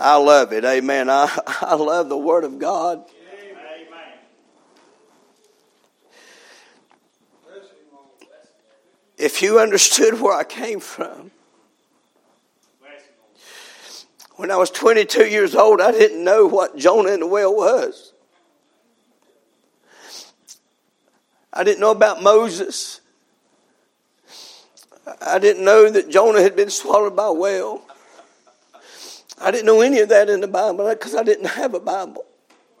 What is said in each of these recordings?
I love it. Amen. I, I love the Word of God. If you understood where I came from, when I was 22 years old, I didn't know what Jonah in the well was. I didn't know about Moses. I didn't know that Jonah had been swallowed by a whale. I didn't know any of that in the Bible because I didn't have a Bible.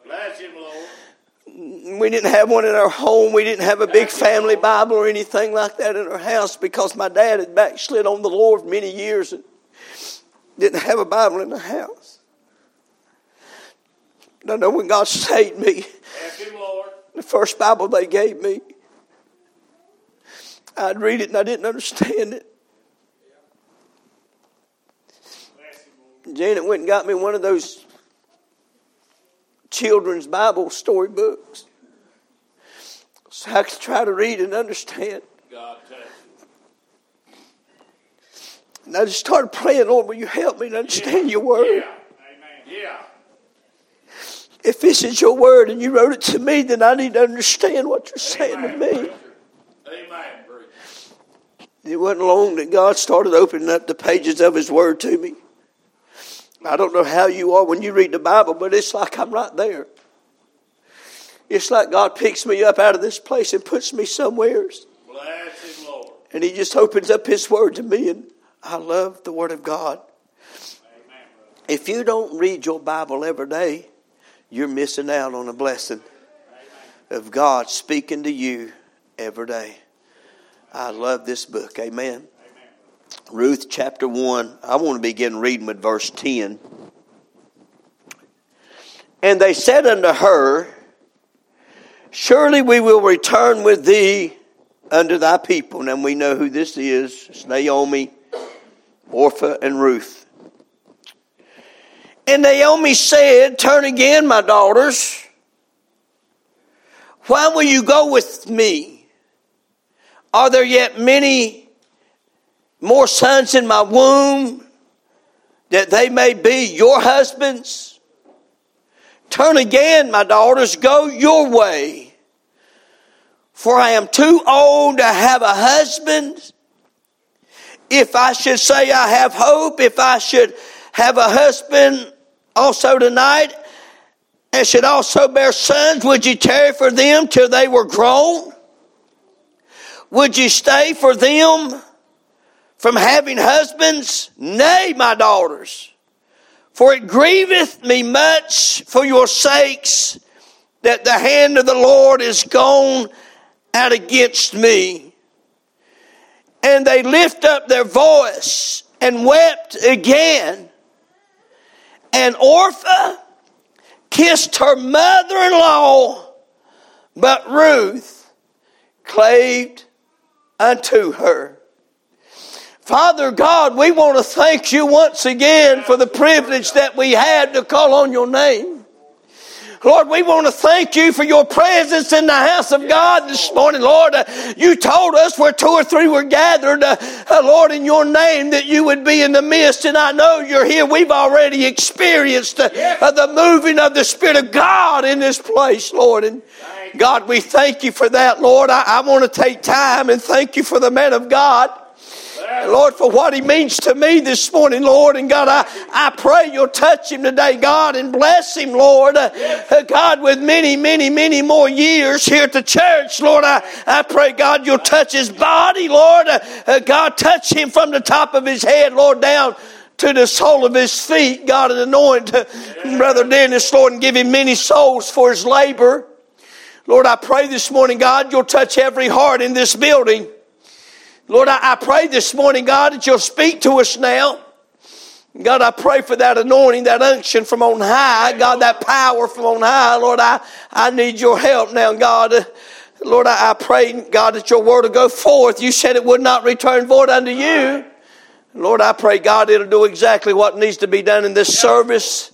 Bless him, Lord. We didn't have one in our home. We didn't have a big family Bible or anything like that in our house because my dad had backslid on the Lord many years and didn't have a Bible in the house. I know when God saved me, him, the first Bible they gave me, I'd read it and I didn't understand it. Bless him, Lord. Janet went and got me one of those children's Bible story books. So I could try to read and understand. God touch him. And I just started praying, Lord, will you help me to understand your word? Yeah. Amen. Yeah. If this is your word and you wrote it to me, then I need to understand what you're saying to me. Amen. It wasn't long that God started opening up the pages of His Word to me. I don't know how you are when you read the Bible, but it's like I'm right there. It's like God picks me up out of this place and puts me somewhere, Bless him, Lord. and He just opens up His Word to me, and I love the Word of God. Amen. If you don't read your Bible every day, you're missing out on a blessing of God speaking to you every day. I love this book. Amen. Ruth chapter 1. I want to begin reading with verse 10. And they said unto her, Surely we will return with thee unto thy people. And we know who this is. It's Naomi, Orpha, and Ruth. And Naomi said, Turn again, my daughters. Why will you go with me? Are there yet many more sons in my womb that they may be your husbands? Turn again, my daughters, go your way. For I am too old to have a husband. If I should say I have hope, if I should have a husband also tonight, and should also bear sons, would you tarry for them till they were grown? Would you stay for them from having husbands? Nay, my daughters. For it grieveth me much for your sakes that the hand of the Lord is gone out against me. And they lift up their voice and wept again. And Orpha kissed her mother in law, but Ruth claved unto her. Father God, we want to thank you once again for the privilege that we had to call on your name. Lord, we want to thank you for your presence in the house of God this morning, Lord. Uh, you told us where two or three were gathered, uh, uh, Lord, in your name that you would be in the midst, and I know you're here. We've already experienced uh, the moving of the Spirit of God in this place, Lord. And God, we thank you for that, Lord. I, I want to take time and thank you for the man of God. Lord, for what he means to me this morning, Lord. And God, I, I pray you'll touch him today, God, and bless him, Lord. Uh, uh, God, with many, many, many more years here at the church, Lord, I, I pray, God, you'll touch his body, Lord. Uh, uh, God, touch him from the top of his head, Lord, down to the sole of his feet, God, and anoint uh, Brother Dennis, Lord, and give him many souls for his labor. Lord, I pray this morning, God, you'll touch every heart in this building. Lord, I, I pray this morning, God, that you'll speak to us now. God, I pray for that anointing, that unction from on high. God, that power from on high. Lord, I, I need your help now, God. Lord, I, I pray, God, that your word will go forth. You said it would not return void unto you. Lord, I pray, God, it'll do exactly what needs to be done in this service.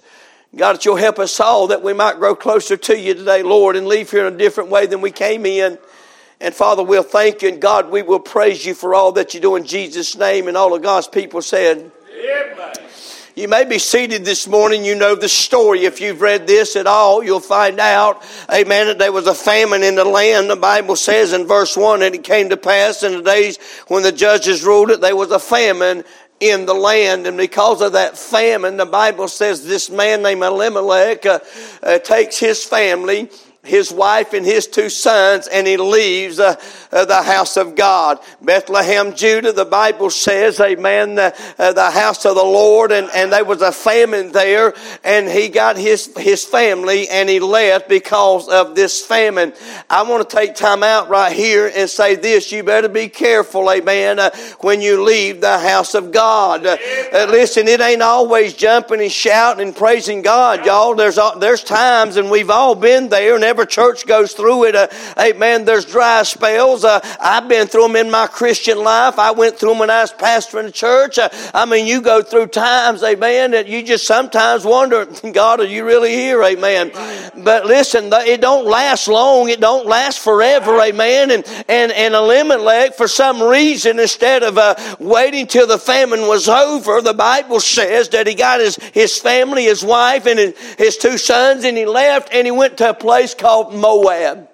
God, that you'll help us all that we might grow closer to you today, Lord, and leave here in a different way than we came in. And Father, we'll thank you, and God, we will praise you for all that you do in Jesus' name. And all of God's people said, Amen. You may be seated this morning. You know the story. If you've read this at all, you'll find out, amen, that there was a famine in the land. The Bible says in verse 1 that it came to pass in the days when the judges ruled it, there was a famine in the land. And because of that famine, the Bible says this man named Elimelech uh, uh, takes his family his wife and his two sons, and he leaves uh, uh, the house of God. Bethlehem, Judah, the Bible says, amen, the, uh, the house of the Lord, and, and there was a famine there, and he got his, his family and he left because of this famine. I want to take time out right here and say this, you better be careful, amen, uh, when you leave the house of God. Uh, uh, listen, it ain't always jumping and shouting and praising God, y'all. There's, there's times, and we've all been there, and every church goes through it. Uh, amen. There's dry spells. Uh, I've been through them in my Christian life. I went through them when I was pastoring the church. Uh, I mean, you go through times, amen, that you just sometimes wonder, God, are you really here? Amen. But listen, it don't last long. It don't last forever. Amen. And, and, and Elimelech, for some reason, instead of uh, waiting till the famine was over, the Bible says that he got his, his family, his wife, and his, his two sons, and he left and he went to a place called called Moab.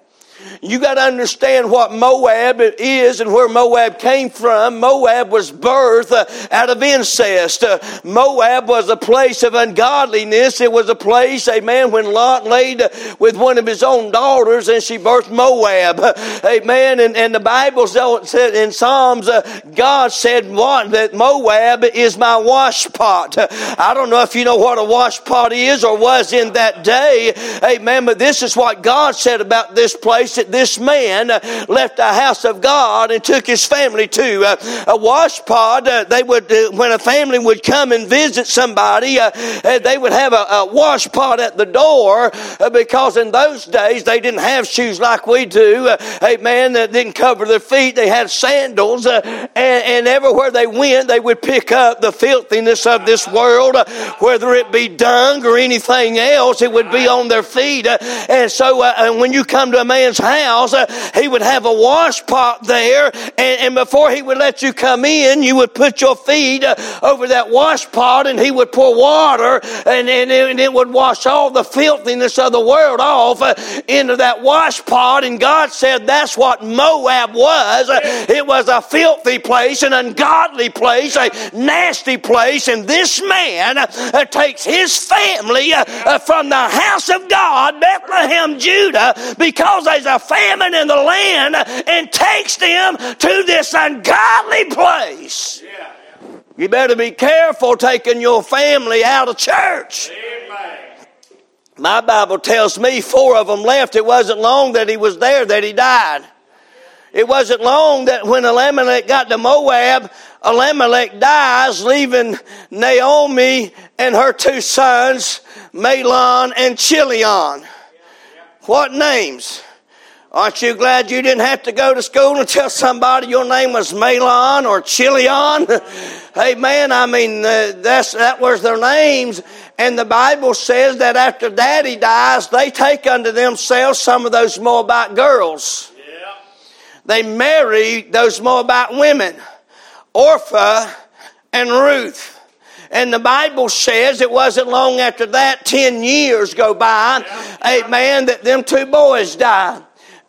You got to understand what Moab is and where Moab came from. Moab was birthed uh, out of incest. Uh, Moab was a place of ungodliness. It was a place, amen, when Lot laid with one of his own daughters and she birthed Moab. Amen. And, and the Bible said in Psalms, uh, God said what? That Moab is my wash pot. I don't know if you know what a wash pot is or was in that day. Amen. But this is what God said about this place that this man uh, left the house of God and took his family to. Uh, a wash pod, uh, they would, when a family would come and visit somebody, they would have a, a wash pot at the door because in those days they didn't have shoes like we do. Amen. That didn't cover their feet. They had sandals and, and everywhere they went, they would pick up the filthiness of this world, whether it be dung or anything else, it would be on their feet. And so uh, when you come to a man's house, house, uh, he would have a wash pot there, and, and, before he would let you come in, you would put your feet uh, over that wash pot, and he would pour water, and, and, and, it would wash all the filthiness of the world off uh, into that wash pot. And God said that's what Moab was. Uh, it was a filthy place, an ungodly place, a nasty place, and this man uh, takes his family uh, from the house of God, Bethlehem, Judah, because there's a famine in the land and takes them to this ungodly place. You better be careful taking your family out of church. My Bible tells me four of them left. It wasn't long that he was there that he died. It wasn't long that when Elimelech got to Moab, Elimelech dies, leaving Naomi and her two sons, Mahlon and Chilion. What names? Aren't you glad you didn't have to go to school and tell somebody your name was Mahlon or Chilion? hey man, I mean, uh, that's, that was their names. And the Bible says that after daddy dies, they take unto themselves some of those Moabite girls. Yeah. They marry those Moabite women, Orpha and Ruth. And the Bible says it wasn't long after that, 10 years go by, yeah. amen, that them two boys died.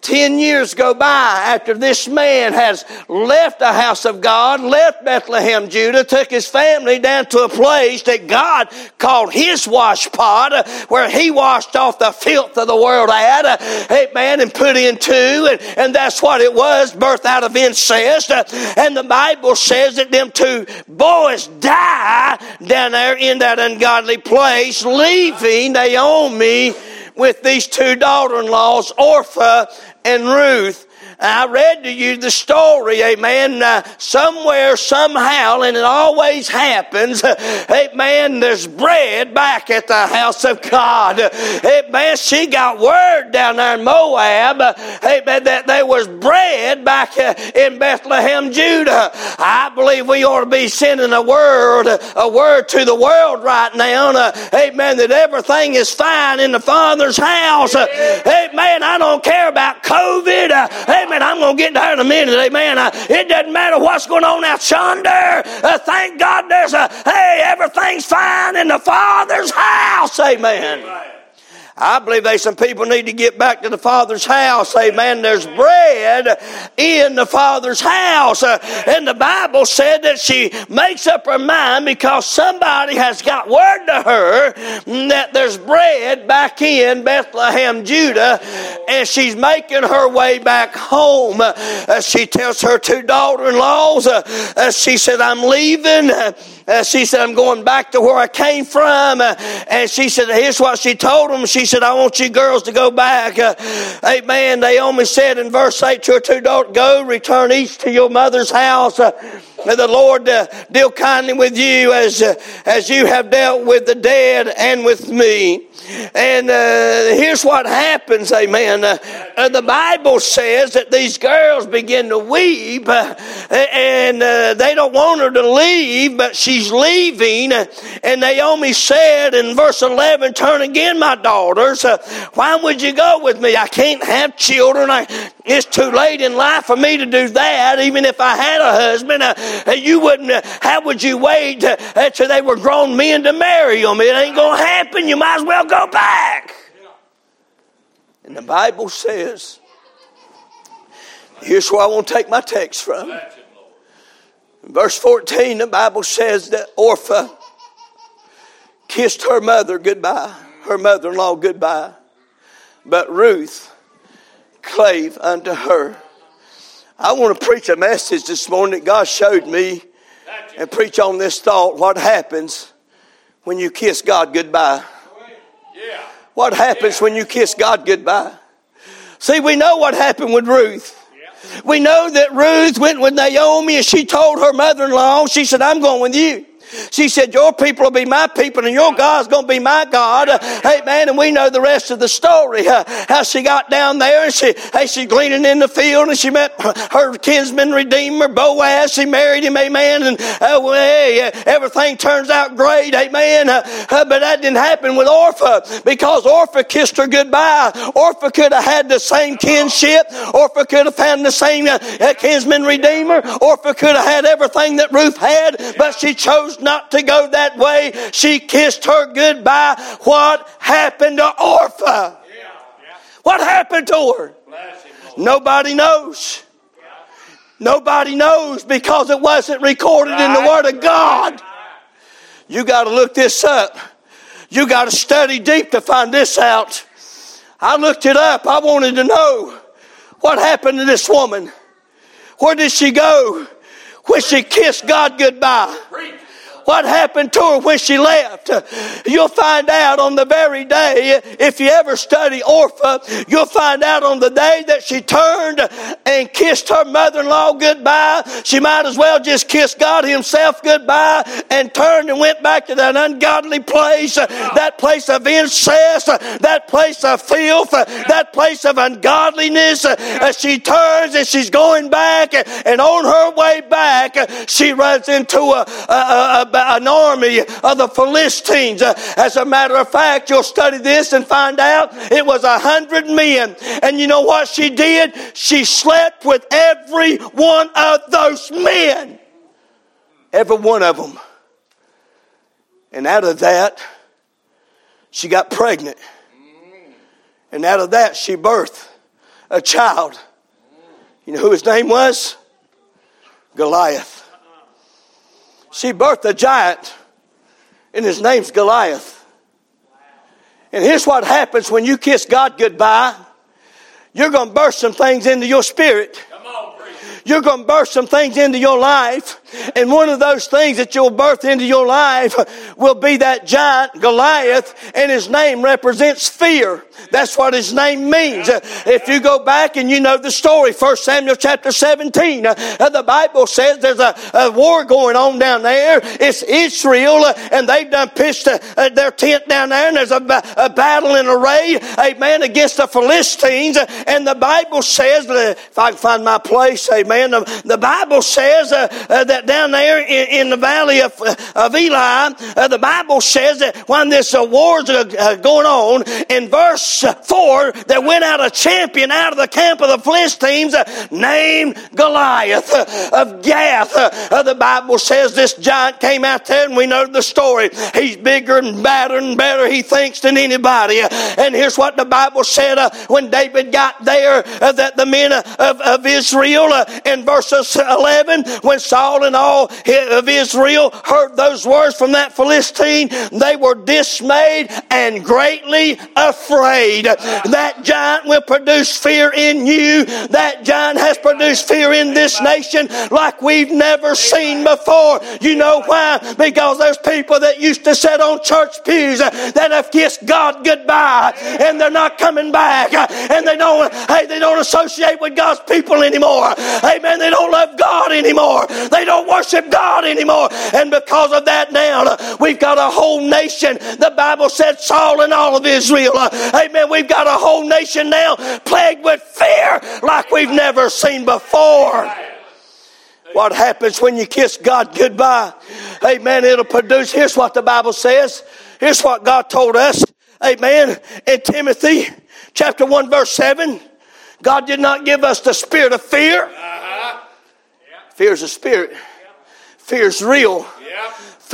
Ten years go by after this man has left the house of God, left Bethlehem, Judah, took his family down to a place that God called his wash pot, uh, where he washed off the filth of the world at, uh, hey man, and put into, and, and that's what it was, birth out of incest. Uh, and the Bible says that them two boys die down there in that ungodly place, leaving Naomi with these two daughter-in-laws, Orpha and Ruth I read to you the story, amen, uh, somewhere, somehow, and it always happens, amen, there's bread back at the house of God. Amen, she got word down there in Moab, amen, that there was bread back uh, in Bethlehem, Judah. I believe we ought to be sending a word, a word to the world right now, uh, amen, that everything is fine in the Father's house. Amen, I don't care about COVID. Amen I'm going to get there in a minute. Amen. Uh, it doesn't matter what's going on out yonder. Uh, thank God there's a, hey, everything's fine in the Father's house. Amen. Amen. I believe there's some people need to get back to the Father's house. Amen. There's bread in the Father's house. Uh, and the Bible said that she makes up her mind because somebody has got word to her that there's bread back in Bethlehem, Judah, and she's making her way back home. Uh, she tells her two daughter-in-laws, uh, uh, she said, I'm leaving. She said, I'm going back to where I came from. And she said, here's what she told them. She said, I want you girls to go back. Uh, amen. Naomi said in verse 8 to her two daughters, go, return each to your mother's house. Uh, May the Lord uh, deal kindly with you as, uh, as you have dealt with the dead and with me. And uh, here's what happens, amen. Uh, uh, the Bible says that these girls begin to weep, uh, and uh, they don't want her to leave, but she's leaving. And Naomi said in verse 11, Turn again, my daughters. Uh, why would you go with me? I can't have children. I, it's too late in life for me to do that. Even if I had a husband, uh, you wouldn't. Uh, how would you wait uh, until they were grown men to marry them? It ain't going to happen. You might as well go back. And the Bible says, here's where I want to take my text from. Verse 14, the Bible says that Orpha kissed her mother goodbye, her mother in law goodbye, but Ruth clave unto her. I want to preach a message this morning that God showed me and preach on this thought what happens when you kiss God goodbye. What happens when you kiss God goodbye? See, we know what happened with Ruth. We know that Ruth went with Naomi and she told her mother in law, she said, I'm going with you. She said, Your people will be my people and your God's going to be my God. Amen. And we know the rest of the story. how she got down there and she, hey, she's gleaning in the field and she met her kinsman redeemer, Boaz. She married him. Amen. And uh, hey, uh, everything turns out great. Amen. Uh, but that didn't happen with Orpha because Orpha kissed her goodbye. Orpha could have had the same kinship. Orpha could have found the same uh, kinsman redeemer. Orpha could have had everything that Ruth had, but she chose not to go that way. She kissed her goodbye. What happened to Orpha? What happened to her? Nobody knows. Nobody knows because it wasn't recorded in the Word of God. You got to look this up. You got to study deep to find this out. I looked it up. I wanted to know what happened to this woman. Where did she go when she kissed God goodbye? What happened to her when she left? You'll find out on the very day, if you ever study Orpha, you'll find out on the day that she turned and kissed her mother-in-law goodbye. She might as well just kiss God himself goodbye and turned and went back to that ungodly place, that place of incest, that place of filth, that place of ungodliness. As she turns and she's going back and on her way back, she runs into a, a, a, an army of the Philistines. Uh, As a matter of fact, you'll study this and find out it was a hundred men. And you know what she did? She slept with every one of those men. Every one of them. And out of that, she got pregnant. And out of that, she birthed a child. You know who his name was? Goliath. She birthed a giant, and his name's Goliath. And here's what happens when you kiss God goodbye. You're going to burst some things into your spirit. Come on. You're going to burst some things into your life. And one of those things that you'll birth into your life will be that giant Goliath, and his name represents fear. That's what his name means. If you go back and you know the story, 1 Samuel chapter 17, uh, the Bible says there's a, a war going on down there. It's Israel, uh, and they've done pitched uh, their tent down there, and there's a, a battle in array, amen, against the Philistines. And the Bible says, if I can find my place, amen, the, the Bible says that down there in, in the valley of, of Eli, uh, the Bible says that when this uh, war's uh, uh, going on, in verse 4, there went out a champion out of the camp of the Philistines uh, named Goliath uh, of Gath. The Bible says this giant came out there, and we know the story. He's bigger and badder and better, he thinks, than anybody. And here's what the Bible said when David got there that the men of, of Israel, in verses 11, when Saul and all of Israel heard those words from that Philistine, they were dismayed and greatly afraid. That giant will produce fear in you. That giant has produced fear in this nation like we've never seen before. You know why? Because there's people that used to sit on church pews that have kissed God goodbye and they're not coming back and they don't, hey, they don't associate with God's people anymore. Amen. They don't love God anymore. They don't worship God anymore. And because of that now, we've got a whole nation. The Bible said Saul and all of Israel. Amen. We've got a whole nation now plagued with fear like we've never seen before. What happens when you kiss God goodbye? Amen. It'll produce. Here's what the Bible says. Here's what God told us. Amen. In Timothy chapter 1 verse 7. God did not give us the spirit of fear. Fear is a spirit. Fear is real.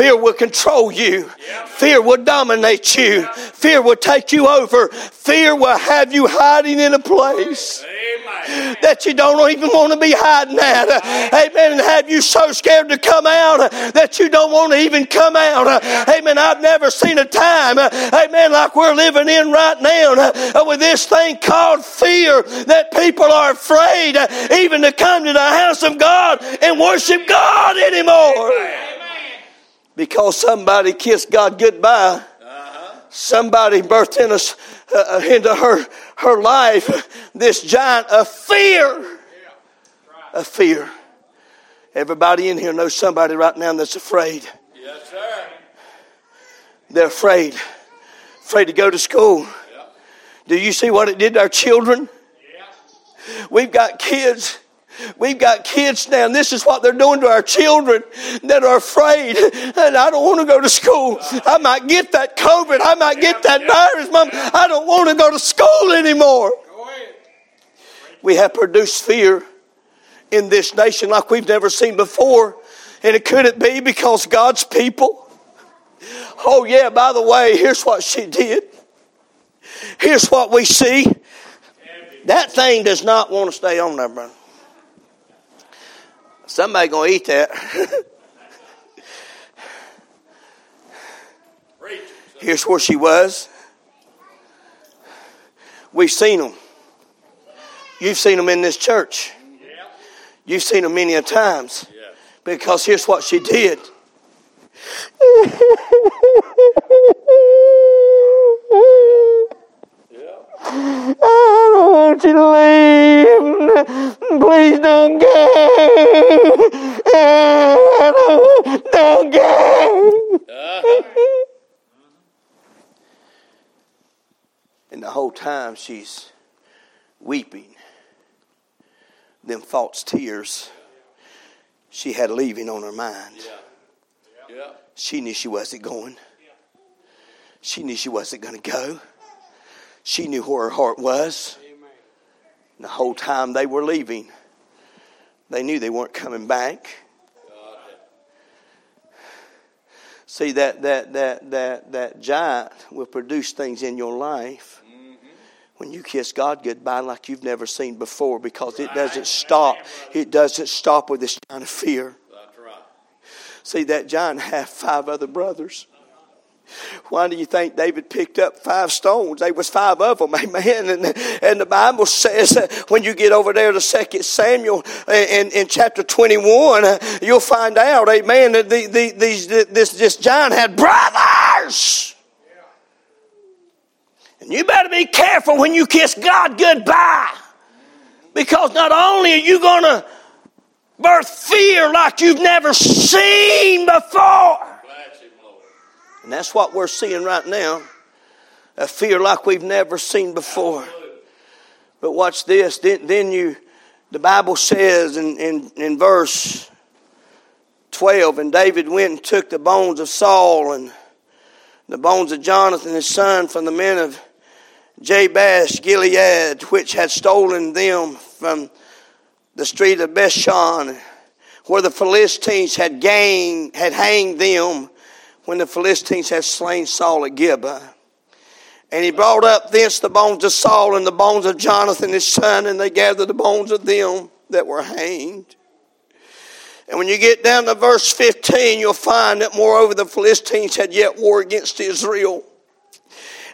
Fear will control you. Fear will dominate you. Fear will take you over. Fear will have you hiding in a place that you don't even want to be hiding at. Amen. And have you so scared to come out that you don't want to even come out. Amen. I've never seen a time, amen, like we're living in right now with this thing called fear that people are afraid even to come to the house of God and worship God anymore. Amen because somebody kissed God goodbye. Uh-huh. Somebody birthed in us uh, uh, into her her life this giant of fear, yeah. right. of fear. Everybody in here knows somebody right now that's afraid. Yes, sir. They're afraid, afraid to go to school. Do you see what it did to our children? Yeah. We've got kids We've got kids now, and this is what they're doing to our children that are afraid. And I don't want to go to school. I might get that COVID. I might get that virus, Mom. I don't want to go to school anymore. We have produced fear in this nation like we've never seen before. And it could it be because God's people? Oh, yeah, by the way, here's what she did. Here's what we see. That thing does not want to stay on there, brother. Somebody gonna eat that. Here's where she was. We've seen them. You've seen them in this church. You've seen them many a times. Because here's what she did. I don't want you to leave. Please don't go. Don't, don't go. Uh-huh. and the whole time she's weeping, them false tears she had leaving on her mind. Yeah. Yeah. She knew she wasn't going. She knew she wasn't going to go. She knew where her heart was. And the whole time they were leaving, they knew they weren't coming back. See that that that that that giant will produce things in your life when you kiss God goodbye like you've never seen before because it doesn't stop. It doesn't stop with this kind of fear. See that giant had five other brothers. Why do you think David picked up five stones? There was five of them, amen. And, and the Bible says that when you get over there to Second Samuel uh, in, in chapter 21, uh, you'll find out, amen, that the, the, these, this, this giant had brothers. And you better be careful when you kiss God goodbye. Because not only are you going to birth fear like you've never seen before, and that's what we're seeing right now a fear like we've never seen before. But watch this. Then, then you, the Bible says in, in, in verse 12. And David went and took the bones of Saul and the bones of Jonathan his son from the men of Jabesh Gilead, which had stolen them from the street of Bethshan, where the Philistines had gained, had hanged them when the Philistines had slain Saul at Gibeah. And he brought up thence the bones of Saul and the bones of Jonathan his son, and they gathered the bones of them that were hanged. And when you get down to verse 15, you'll find that moreover the Philistines had yet war against Israel.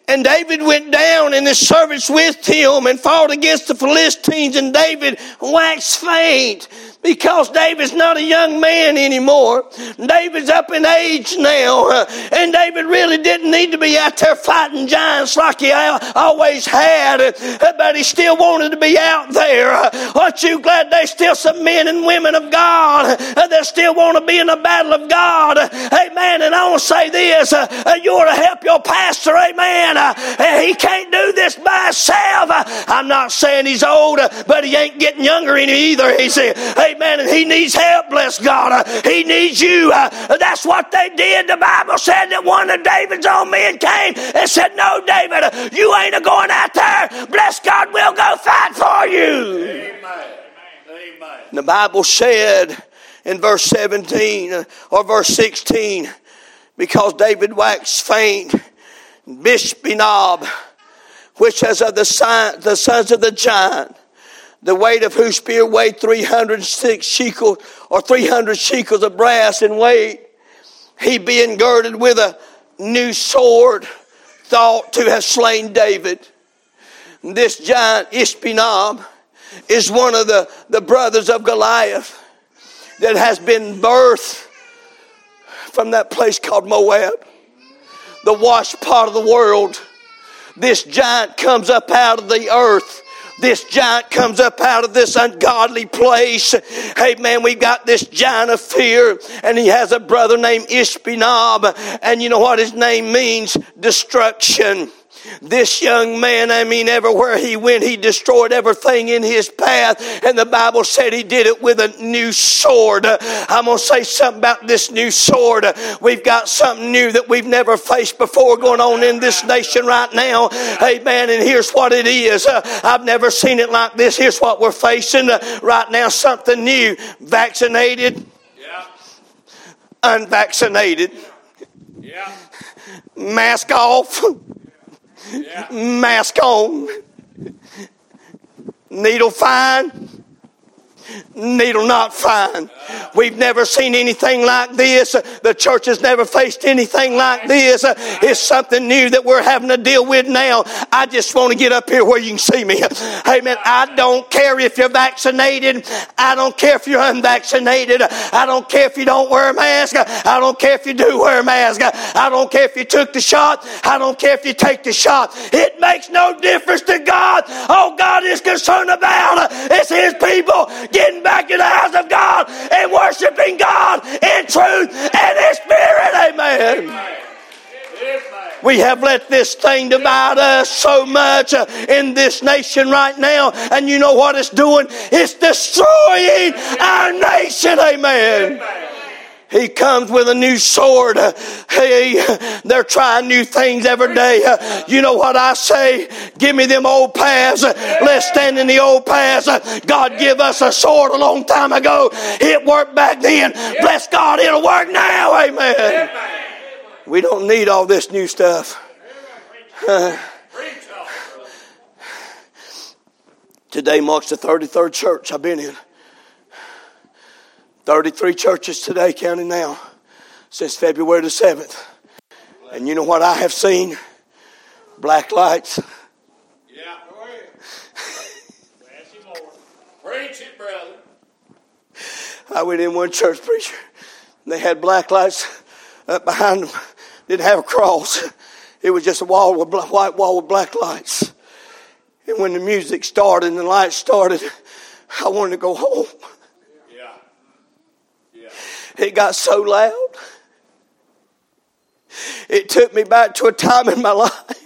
And David went down and his servants with him and fought against the Philistines and David waxed faint because David's not a young man anymore. David's up in age now, and David really didn't need to be out there fighting giants like he always had, but he still wanted to be out there. Aren't you glad there's still some men and women of God that still want to be in the battle of God? Amen. And I want to say this uh, you ought to help your pastor, amen. He can't do this by himself. I'm not saying he's old, but he ain't getting younger either. He's, amen Amen. And he needs help, bless God. Uh, he needs you. Uh, that's what they did. The Bible said that one of David's own men came and said, No, David, uh, you ain't a going out there. Bless God, we'll go fight for you. Amen. Amen. The Bible said in verse 17 or verse 16, because David waxed faint, Bishbenob, which has of the, son, the sons of the giant, the weight of whose spear weighed 306 shekels or 300 shekels of brass in weight. He being girded with a new sword thought to have slain David. This giant Ishbinob is one of the, the brothers of Goliath that has been birthed from that place called Moab, the washed part of the world. This giant comes up out of the earth this giant comes up out of this ungodly place. Hey man, we've got this giant of fear and he has a brother named Ishbinob and you know what his name means? Destruction. This young man, I mean, everywhere he went, he destroyed everything in his path. And the Bible said he did it with a new sword. I'm going to say something about this new sword. We've got something new that we've never faced before going on in this nation right now. Amen. And here's what it is. Uh, I've never seen it like this. Here's what we're facing uh, right now something new. Vaccinated, yeah. unvaccinated, yeah. mask off yeah. mask on, needle fine, needle not fine. We've never seen anything like this. The church has never faced anything like this. It's something new that we're having to deal with now. I just want to get up here where you can see me. Amen. I don't care if you're vaccinated. I don't care if you're unvaccinated. I don't care if you don't wear a mask. I don't care if you do wear a mask. I don't care if you took the shot. I don't care if you take the shot. It makes no difference to God. All God is concerned about is His people getting back in the house of God and worshiping God in truth and in spirit. Amen. We have let this thing divide us so much uh, in this nation right now. And you know what it's doing? It's destroying our nation. Amen. He comes with a new sword. Hey, they're trying new things every day. You know what I say? Give me them old paths. Let's stand in the old paths. God give us a sword a long time ago. It worked back then. Bless God, it'll work now. Amen. We don't need all this new stuff. Today marks the 33rd church I've been in. 33 churches today, counting now, since February the 7th. And you know what I have seen? Black lights. Yeah. Preach it, brother. I went in one church preacher. They had black lights up behind them. Didn't have a cross. It was just a wall with white wall with black lights. And when the music started and the lights started, I wanted to go home. It got so loud. It took me back to a time in my life.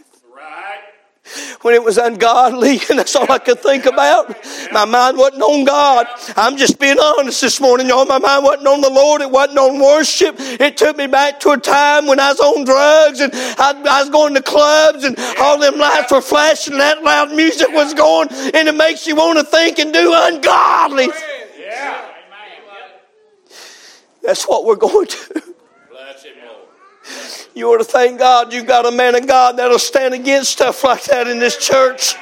When it was ungodly, and that's all I could think about. My mind wasn't on God. I'm just being honest this morning, y'all. My mind wasn't on the Lord. It wasn't on worship. It took me back to a time when I was on drugs and I, I was going to clubs and all them lights were flashing and that loud music was going, and it makes you want to think and do ungodly. Yeah. That's what we're going to. Bless. You ought to thank God you've got a man of God that'll stand against stuff like that in this church.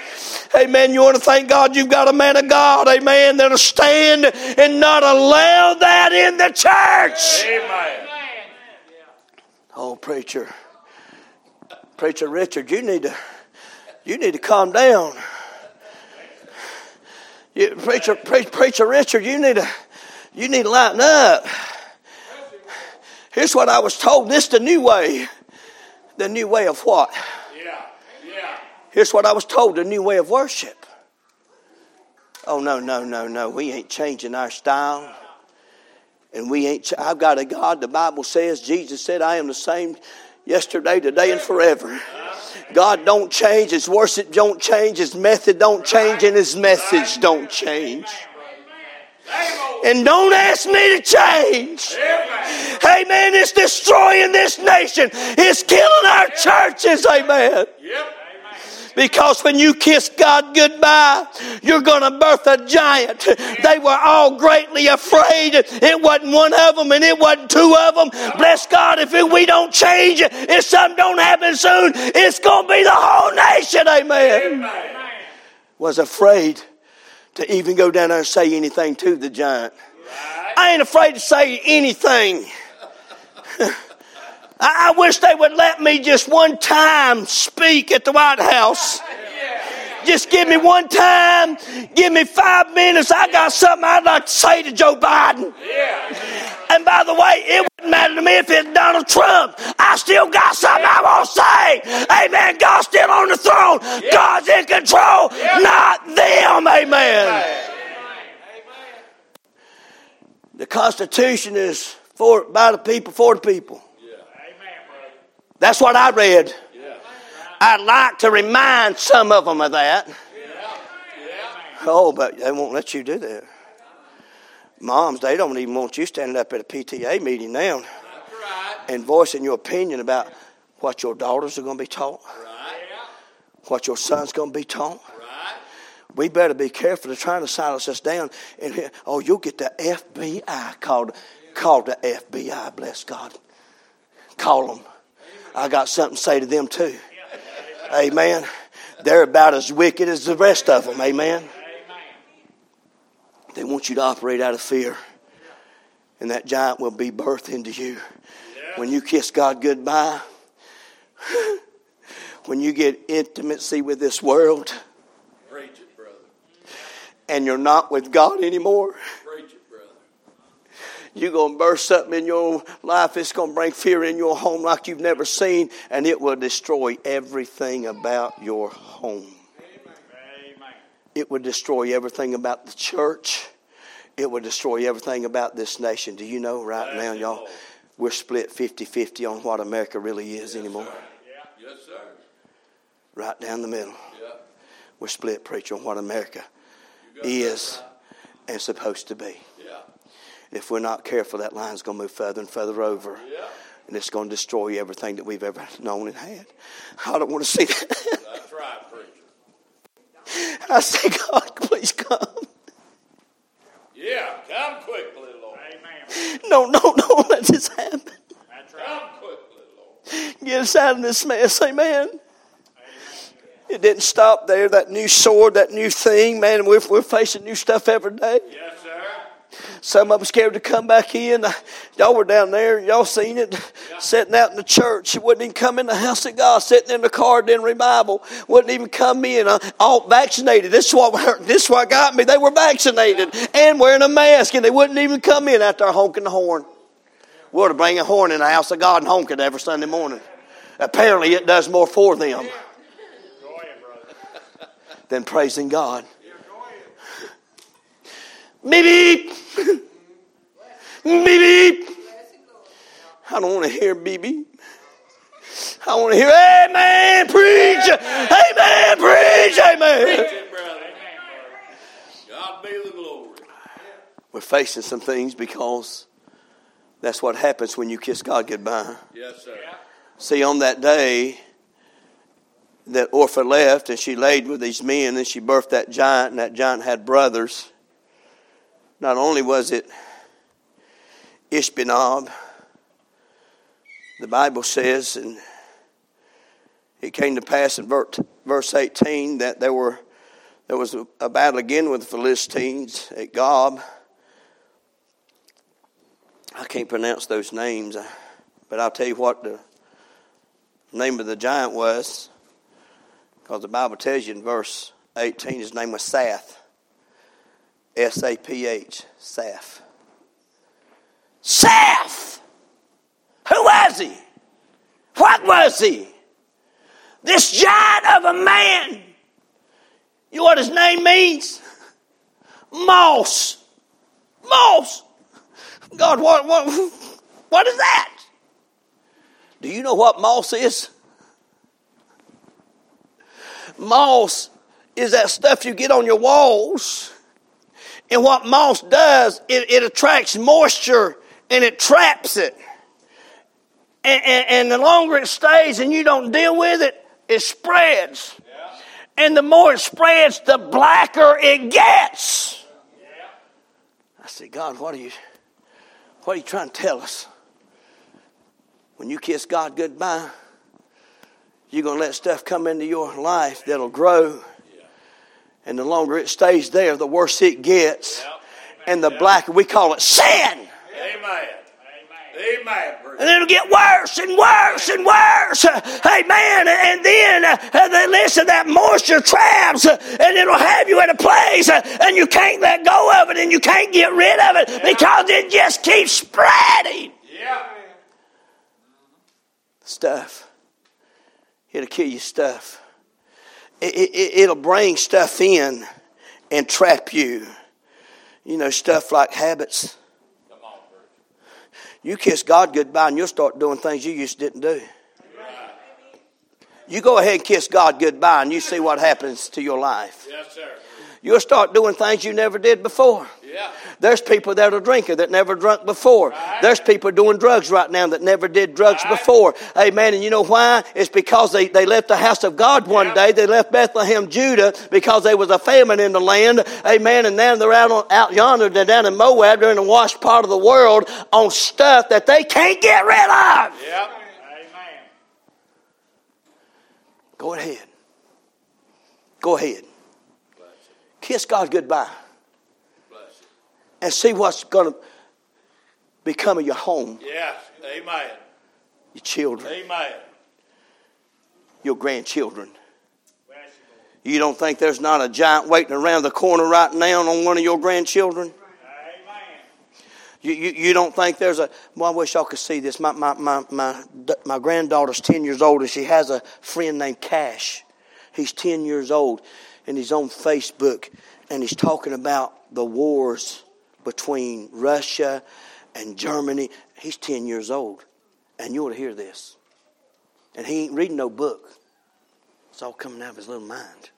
Amen. You want to thank God you've got a man of God, amen, that'll stand and not allow that in the church. Amen. Oh, preacher. Preacher Richard, you need to you need to calm down. You, preacher, pre- preacher Richard, you need to you need to lighten up. Here's what I was told. This the new way. The new way of what? Yeah. Yeah. Here's what I was told the new way of worship. Oh, no, no, no, no. We ain't changing our style. And we ain't, ch- I've got a God, the Bible says, Jesus said, I am the same yesterday, today, and forever. God don't change, His worship don't change, His method don't change, and His message don't change. And don't ask me to change. Amen. It's destroying this nation. It's killing our churches. Amen. Yep. Because when you kiss God goodbye, you're going to birth a giant. They were all greatly afraid. It wasn't one of them and it wasn't two of them. Bless God, if we don't change it, if something don't happen soon, it's going to be the whole nation. Amen. Was afraid to even go down there and say anything to the giant. I ain't afraid to say anything. I I wish they would let me just one time speak at the White House. Just give me one time, give me five minutes. I got something I'd like to say to Joe Biden. And by the way, it wouldn't matter to me if it's Donald Trump. I still got something I want to say. Amen. God's still on the throne. God's in control, not them. Amen. The Constitution is for by the people, for the people. That's what I read. I'd like to remind some of them of that. Oh, but they won't let you do that. Moms, they don't even want you standing up at a PTA meeting now right. and voicing your opinion about what your daughters are going to be taught, Right. what your son's going to be taught. Right. We better be careful of trying to silence us down. And oh, you'll get the FBI called, called the FBI. Bless God. Call them. I got something to say to them too. Amen. They're about as wicked as the rest of them. Amen. They want you to operate out of fear, and that giant will be birthed into you. When you kiss God goodbye, when you get intimacy with this world, it, and you're not with God anymore, it, you're going to burst something in your life. It's going to bring fear in your home like you've never seen, and it will destroy everything about your home. It would destroy everything about the church. It would destroy everything about this nation. Do you know right now, y'all, we're split 50 50 on what America really is anymore? Yeah, Yes, sir. Right down the middle. Yeah. We're split, preacher, on what America is and supposed to be. Yeah. If we're not careful, that line's going to move further and further over. Yeah. And it's going to destroy everything that we've ever known and had. I don't want to see that. That's right, preacher. I say, God, please come. Yeah. Come quickly, Lord. Amen. No, no, no, let this happen. Come quickly, Lord. Get us out of this mess, amen. It didn't stop there. That new sword, that new thing, man, we're, we're facing new stuff every day. Yes, sir. Some of them scared to come back in. Y'all were down there. Y'all seen it. Sitting out in the church. It wouldn't even come in the house of God. Sitting in the car in revival. Wouldn't even come in. Uh, all vaccinated. This is what this is what got me. They were vaccinated and wearing a mask, and they wouldn't even come in after honking the horn. We ought to bring a horn in the house of God and honk it every Sunday morning. Apparently, it does more for them than praising God. Beep beep. Beep beep. I don't want to hear beep beep. I want to hear Amen, preach. Amen, Preach brother. God be the glory. We're facing some things because that's what happens when you kiss God goodbye. Yes, sir. See, on that day that Orpha left and she laid with these men and she birthed that giant, and that giant had brothers, not only was it Ishbenob, the Bible says, and it came to pass in verse 18 that there were there was a battle again with the Philistines at Gob. I can't pronounce those names, uh, but I'll tell you what the name of the giant was, because the Bible tells you in verse 18 his name was Saph. S A P H, Saph. Saph! Who was he? What was he? This giant of a man. You know what his name means? Moss. Moss. God, what, what, what is that? Do you know what moss is? Moss is that stuff you get on your walls. And what moss does, it, it attracts moisture and it traps it. And, and, and, the longer it stays and you don't deal with it, it spreads. Yeah. And the more it spreads, the blacker it gets. Yeah. I said, God, what are you what are you trying to tell us? When you kiss God goodbye, you're going to let stuff come into your life that'll grow. And the longer it stays there, the worse it gets. And the blacker, we call it sin. Amen. Amen. And it'll get worse and worse and worse. Amen. And then, uh, then listen, that moisture traps uh, and it'll have you in a place uh, and you can't let go of it and you can't get rid of it because it just keeps spreading. Yeah. Stuff. It'll kill you stuff. It, it, it'll bring stuff in and trap you. You know, stuff like habits. You kiss God goodbye and you'll start doing things you used didn't do. You go ahead and kiss God goodbye and you see what happens to your life. Yes, sir. You'll start doing things you never did before. Yeah. There's people that are drinking that never drunk before. Right. There's people doing drugs right now that never did drugs right. before. Amen. And you know why? It's because they, they left the house of God one day. They left Bethlehem, Judah, because there was a famine in the land. Amen. And now they're out, on, out yonder, they're down in Moab, they're in the washed part of the world on stuff that they can't get rid of. Yep. Amen. Go ahead. Go ahead. Kiss God goodbye. And see what's going to become of your home. Yes. Amen. Your children. Amen. Your grandchildren. You don't think there's not a giant waiting around the corner right now on one of your grandchildren? You, you, you, don't think there's a well, I wish y'all could see this. My, my, my, my, my granddaughter's 10 years old and she has a friend named Cash. He's 10 years old and he's on Facebook and he's talking about the wars between Russia and Germany. He's 10 years old. And you ought to hear this. And he ain't reading no book. It's all coming out of his little mind.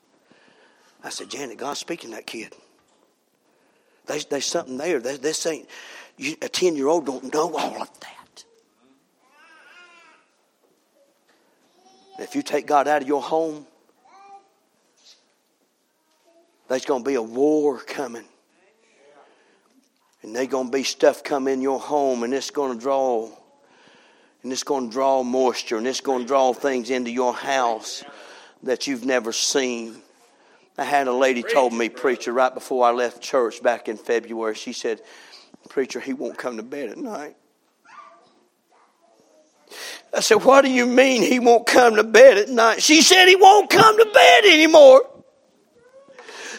I said, Janet, God's speaking to that kid. There's, there's something there. There's, this ain't, you, a 10 year old don't know all of that. If you take God out of your home, there's going to be a war coming. And there's going to be stuff come in your home, and it's going to draw, and it's going to draw moisture, and it's going to draw things into your house that you've never seen. I had a lady told me, preacher, right before I left church back in February, she said, Preacher, he won't come to bed at night. I said, What do you mean he won't come to bed at night? She said, He won't come to bed anymore.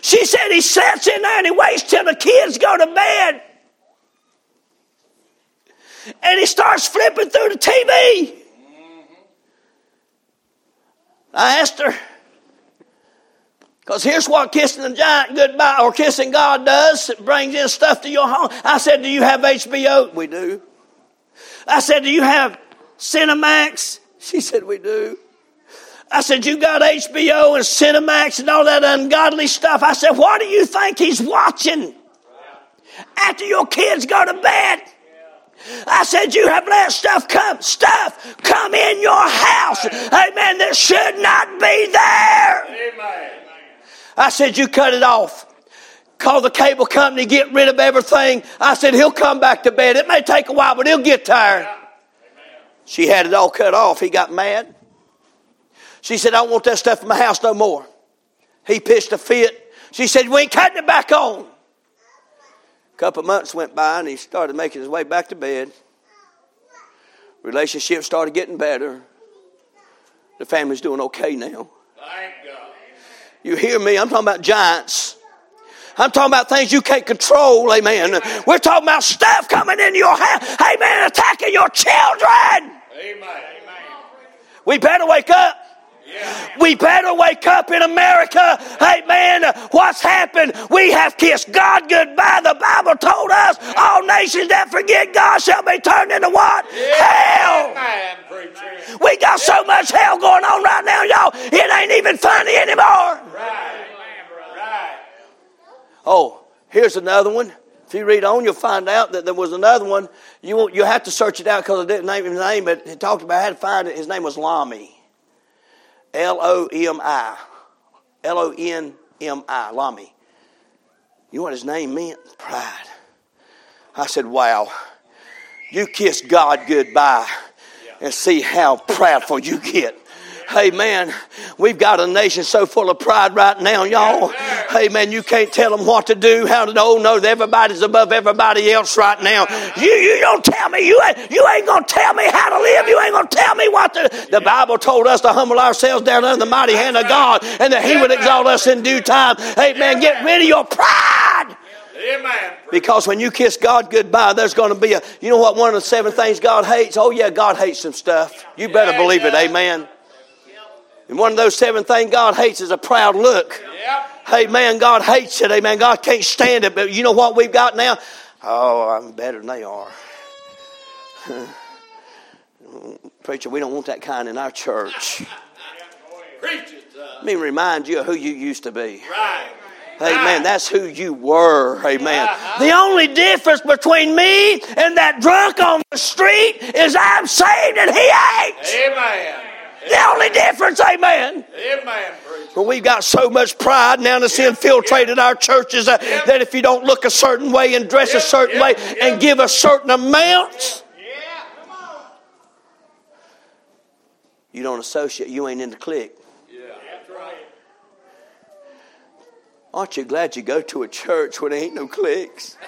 She said he sits in there and he waits till the kids go to bed. And he starts flipping through the TV. I asked her, because here's what kissing the giant goodbye or kissing God does it brings in stuff to your home. I said, Do you have HBO? We do. I said, Do you have Cinemax? She said, We do. I said, You got HBO and Cinemax and all that ungodly stuff. I said, What do you think he's watching after your kids go to bed? I said, You have let stuff come, stuff come in your house. Amen. That should not be there. I said, You cut it off. Call the cable company, get rid of everything. I said, He'll come back to bed. It may take a while, but he'll get tired. She had it all cut off. He got mad. She said, I don't want that stuff in my house no more. He pitched a fit. She said, We ain't cutting it back on. A couple of months went by and he started making his way back to bed. Relationship started getting better. The family's doing okay now. Thank God. You hear me? I'm talking about giants. I'm talking about things you can't control, amen. We're talking about stuff coming into your house, amen, attacking your children. Amen. We better wake up. We better wake up in America. Hey, man, What's happened? We have kissed God goodbye. The Bible told us all nations that forget God shall be turned into what? Hell. We got so much hell going on right now, y'all. It ain't even funny anymore. Right. Right. Oh, here's another one. If you read on, you'll find out that there was another one. You you have to search it out because I didn't name his name, but it talked about how to find it. His name was Lahmi. L O M I. L O N M I. Lahmi. You know what his name meant? Pride. I said, wow. You kiss God goodbye and see how proudful you get. Hey man, we've got a nation so full of pride right now, y'all. Hey man, you can't tell them what to do, how to. Oh no, everybody's above everybody else right now. You you don't tell me. You ain't you ain't gonna tell me how to live. You ain't gonna tell me what to. The Bible told us to humble ourselves down under the mighty hand of God, and that He would exalt us in due time. Hey man, get rid of your pride. Amen. Because when you kiss God goodbye, there's going to be a, you know what, one of the seven things God hates? Oh, yeah, God hates some stuff. You better believe it, amen. And one of those seven things God hates is a proud look. Yep. Hey, man, God hates it, Hey, man, God can't stand it, but you know what we've got now? Oh, I'm better than they are. Preacher, we don't want that kind in our church. Preach. Uh. Let me remind you of who you used to be. Right. Amen. That's who you were. Amen. The only difference between me and that drunk on the street is I'm saved and he ain't. Amen. The only difference, amen. Amen. But we've got so much pride now that's infiltrated our churches uh, that if you don't look a certain way and dress a certain way and give a certain amount, Yeah. Come on. you don't associate. You ain't in the clique. Yeah. That's right. Aren't you glad you go to a church where there ain't no cliques?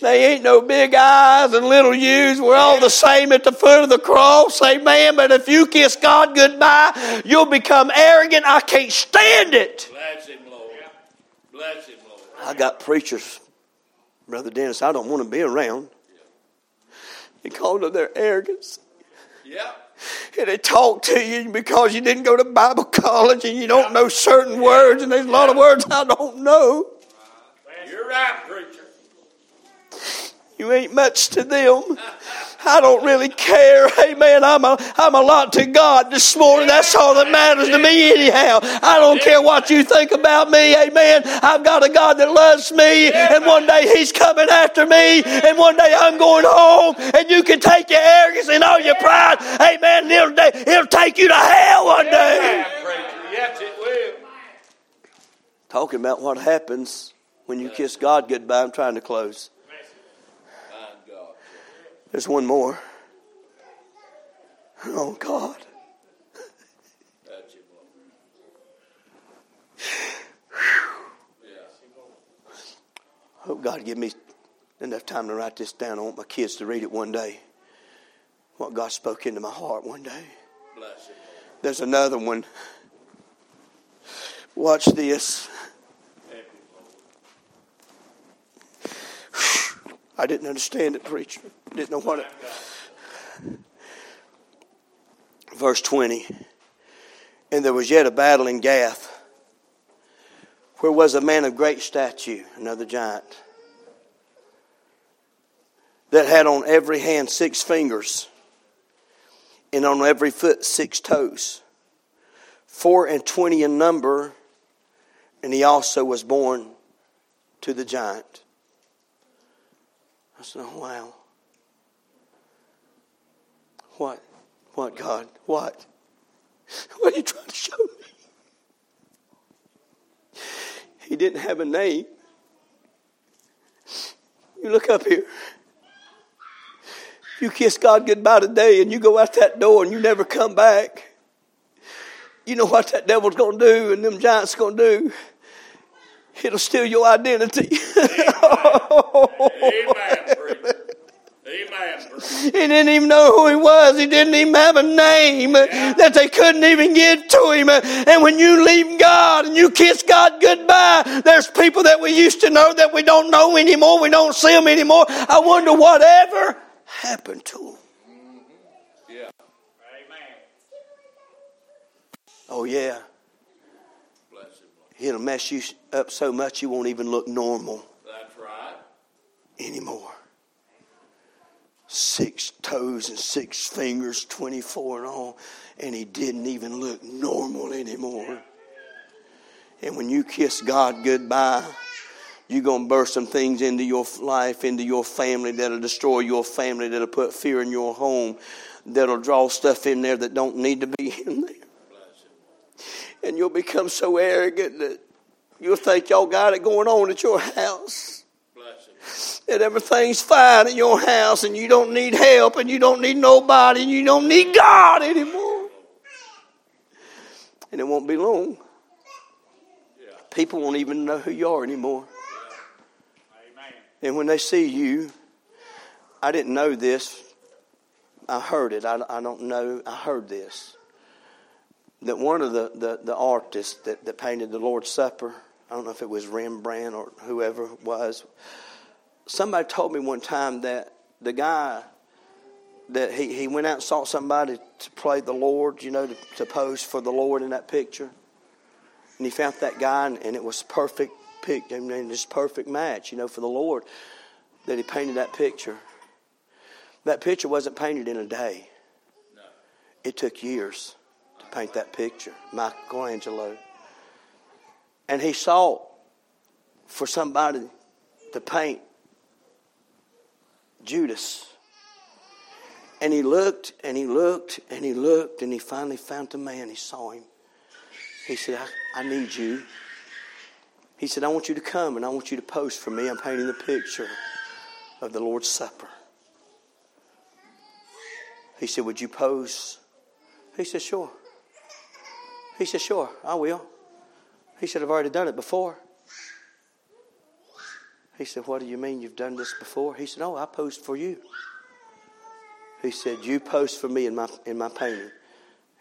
They ain't no big eyes and little U's. We're all the same at the foot of the cross. Amen. But if you kiss God goodbye, you'll become arrogant. I can't stand it. Bless him, Lord. Bless him, Lord. I got preachers, Brother Dennis, I don't want to be around They call of their arrogance. Yeah And they talk to you because you didn't go to Bible college and you don't know certain words, and there's a lot of words I don't know. You're right, preacher. You ain't much to them. I don't really care. Amen. I'm a, I'm a lot to God this morning. That's all that matters to me, anyhow. I don't care what you think about me. Amen. I've got a God that loves me, and one day He's coming after me, and one day I'm going home, and you can take your arrogance and all your pride. Amen. It'll, it'll take you to hell one day. Yes, it will. Talking about what happens when you kiss God goodbye. I'm trying to close. There's one more. Oh, God. Lord. Oh, God, give me enough time to write this down. I want my kids to read it one day. What God spoke into my heart one day. There's another one. Watch this. Help him, Lord. I didn't understand it, preacher. Didn't know what it. Verse 20. And there was yet a battle in Gath, where was a man of great stature, another giant, that had on every hand six fingers, and on every foot six toes, four and twenty in number, and he also was born to the giant. I said, oh, wow. What? What, God? What? What are you trying to show me? He didn't have a name. You look up here. You kiss God goodbye today and you go out that door and you never come back. You know what that devil's going to do and them giants going to do? It'll steal your identity. Amen. He didn't even know who he was. He didn't even have a name that they couldn't even give to him. And when you leave God and you kiss God goodbye, there's people that we used to know that we don't know anymore. We don't see them anymore. I wonder whatever happened to them. Yeah. Oh, yeah. Bless him. Lord. It'll mess you up so much you won't even look normal That's right. anymore. Six toes and six fingers, 24 and all, and he didn't even look normal anymore. And when you kiss God goodbye, you're going to burst some things into your life, into your family that'll destroy your family, that'll put fear in your home, that'll draw stuff in there that don't need to be in there. And you'll become so arrogant that you'll think y'all got it going on at your house. That everything's fine at your house and you don't need help and you don't need nobody and you don't need God anymore. And it won't be long. People won't even know who you are anymore. And when they see you, I didn't know this. I heard it. I, I don't know. I heard this. That one of the, the, the artists that, that painted the Lord's Supper, I don't know if it was Rembrandt or whoever it was, somebody told me one time that the guy that he, he went out and sought somebody to play the Lord, you know, to, to pose for the Lord in that picture. And he found that guy, and, and it was perfect pic, I mean, this perfect match, you know, for the Lord that he painted that picture. That picture wasn't painted in a day. No. It took years to paint that picture, Michelangelo. And he sought for somebody to paint Judas. And he looked and he looked and he looked and he finally found the man. He saw him. He said, I, I need you. He said, I want you to come and I want you to post for me. I'm painting the picture of the Lord's Supper. He said, Would you pose? He said, Sure. He said, Sure, I will. He said, I've already done it before. He said, What do you mean you've done this before? He said, Oh, I posed for you. He said, You posed for me in my in my painting.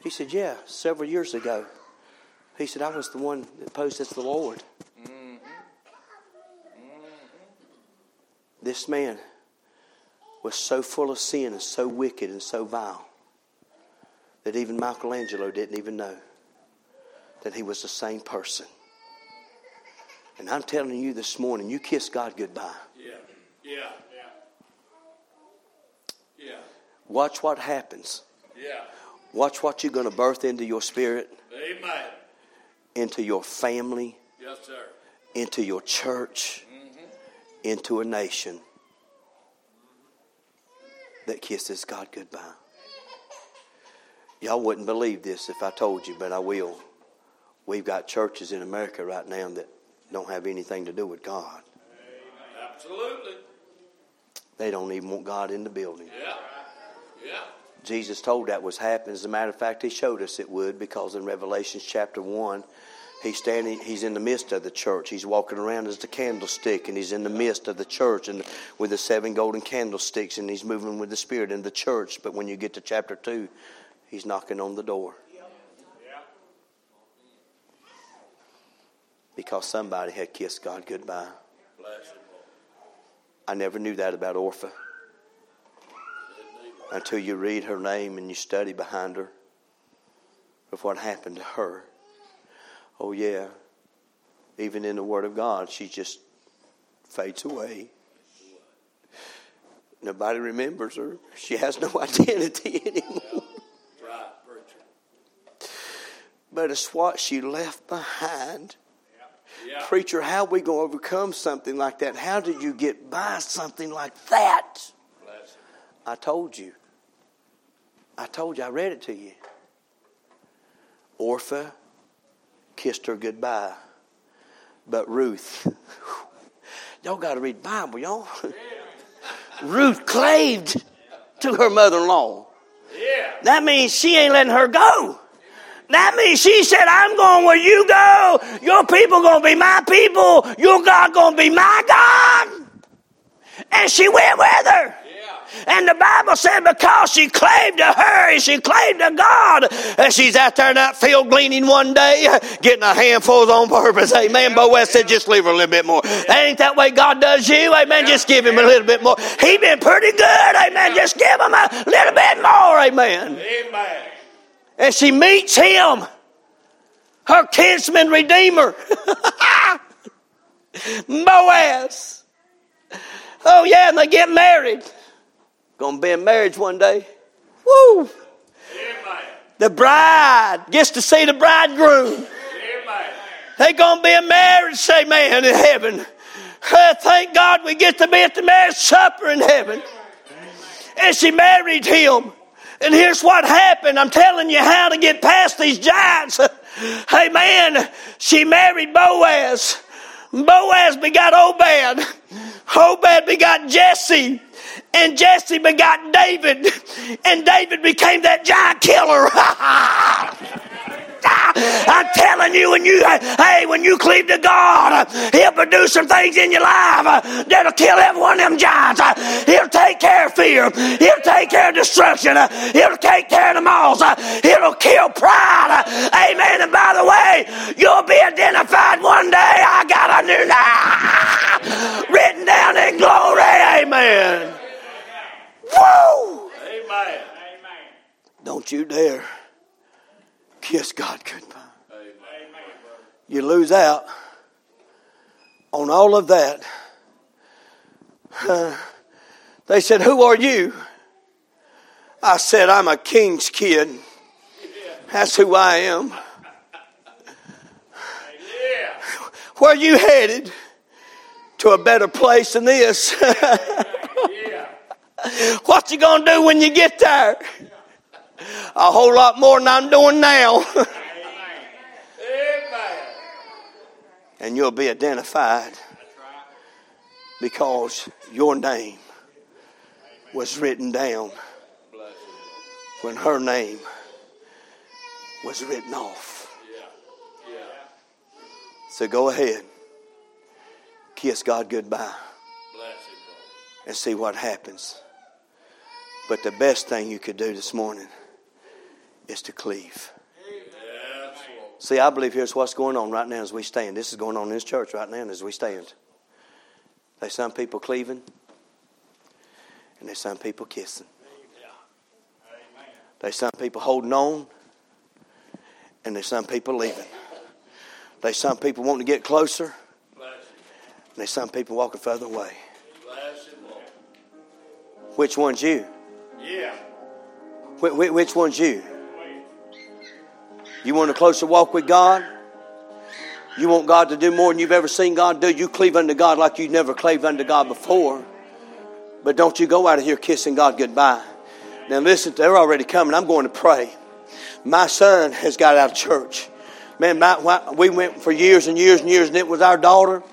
He said, Yeah, several years ago. He said, I was the one that posed as the Lord. This man was so full of sin and so wicked and so vile that even Michelangelo didn't even know that he was the same person. And I'm telling you this morning, you kiss God goodbye. Yeah. Yeah. Yeah. Yeah. Watch what happens. Yeah. Watch what you're going to birth into your spirit, Amen. into your family, Yes, sir. into your church, mm-hmm. into a nation that kisses God goodbye. Y'all wouldn't believe this if I told you, but I will. We've got churches in America right now that don't have anything to do with God. Absolutely. They don't even want God in the building. Yeah. Yeah. Jesus told that was happening. As a matter of fact, he showed us it would because in Revelation chapter 1, he's standing, he's in the midst of the church. He's walking around as the candlestick, and he's in the midst of the church and with the seven golden candlesticks, and he's moving with the Spirit in the church. But when you get to chapter 2, he's knocking on the door because somebody had kissed God goodbye. Bless him, Lord. I never knew that about Orpha until you read her name and you study behind her of what happened to her. Oh, yeah. Even in the Word of God, she just fades away. Nobody remembers her. She has no identity anymore. but it's what she left behind. Yeah. Preacher, how we going to overcome something like that? How did you get by something like that? I told you. I told you. I read it to you. Orpha kissed her goodbye. But Ruth, y'all got to read Bible, y'all. Ruth claved to her mother-in-law. Yeah. That means she ain't letting her go. That means she said, I'm going where you go. Your people going to be my people. Your God going to be my God. And she went with her. And the Bible said because she claimed to her and she claimed to God, and she's out there in that field gleaning one day, getting a handful on purpose. Amen. Boaz said, just leave her a little bit more. That ain't that way God does you. Amen. Just give him a little bit more. He been pretty good. Amen. Just give him a little bit more. Amen. Amen. And she meets him, her kinsman redeemer, Boaz. Oh, yeah, and they get married. Gonna be in marriage one day. Woo! Amen. The bride gets to see the bridegroom. Amen. They gonna be in marriage, say man, in heaven. Uh, thank God we get to be at the marriage supper in heaven. And she married him. And here's what happened. I'm telling you how to get past these giants. Hey man, she married Boaz. Boaz begot Obed. Obed begot Jesse. And Jesse begot David. And David became that giant killer. I'm telling you, when you, hey, when you cleave to God, He'll produce some things in your life uh, that'll kill every one of them giants. Uh, he'll take care of fear. He'll take care of destruction. Uh, he'll take care of the moths. He'll kill pride. Amen. And by the way, you'll be identified one day. I got a new name written down in glory. Amen. Woo! Amen. Don't you dare kiss God goodbye. You lose out on all of that. Uh, they said, Who are you? I said, I'm a king's kid. That's who I am. Where you headed? To a better place than this. What you gonna do when you get there? A whole lot more than I'm doing now. And you'll be identified because your name was written down when her name was written off. So go ahead, kiss God goodbye, and see what happens. But the best thing you could do this morning is to cleave. See, I believe here's what's going on right now as we stand. This is going on in this church right now as we stand. There's some people cleaving, and there's some people kissing. There's some people holding on, and there's some people leaving. There's some people wanting to get closer, and there's some people walking further away. Bless him, Lord. Which one's you? Yeah. Wh- wh- Which one's you? You want a closer walk with God? You want God to do more than you've ever seen God do? You cleave unto God like you've never cleaved unto God before. But don't you go out of here kissing God goodbye. Now listen, they're already coming. I'm going to pray. My son has got out of church. Man, my- we went for years and years and years, and it was our daughter.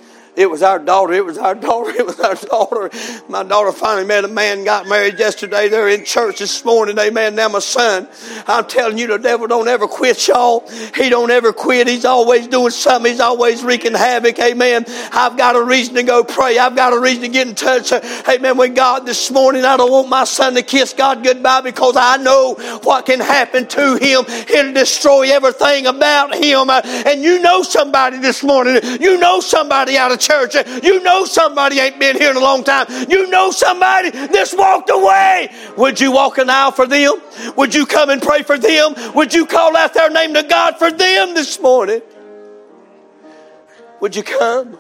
It was our daughter. It was our daughter. It was our daughter. My daughter finally met a man, got married yesterday. They're in church this morning. Amen. Now my son, I'm telling you, the devil don't ever quit, y'all. He don't ever quit. He's always doing something. He's always wreaking havoc. Amen. I've got a reason to go pray. I've got a reason to get in touch. Amen. With God this morning, I don't want my son to kiss God goodbye because I know what can happen to him. It'll destroy everything about him. And you know somebody this morning. You know somebody out of church. You know somebody ain't been here in a long time. You know somebody that's walked away. Would you walk an aisle for them? Would you come and pray for them? Would you call out their name to God for them this morning? Would you come?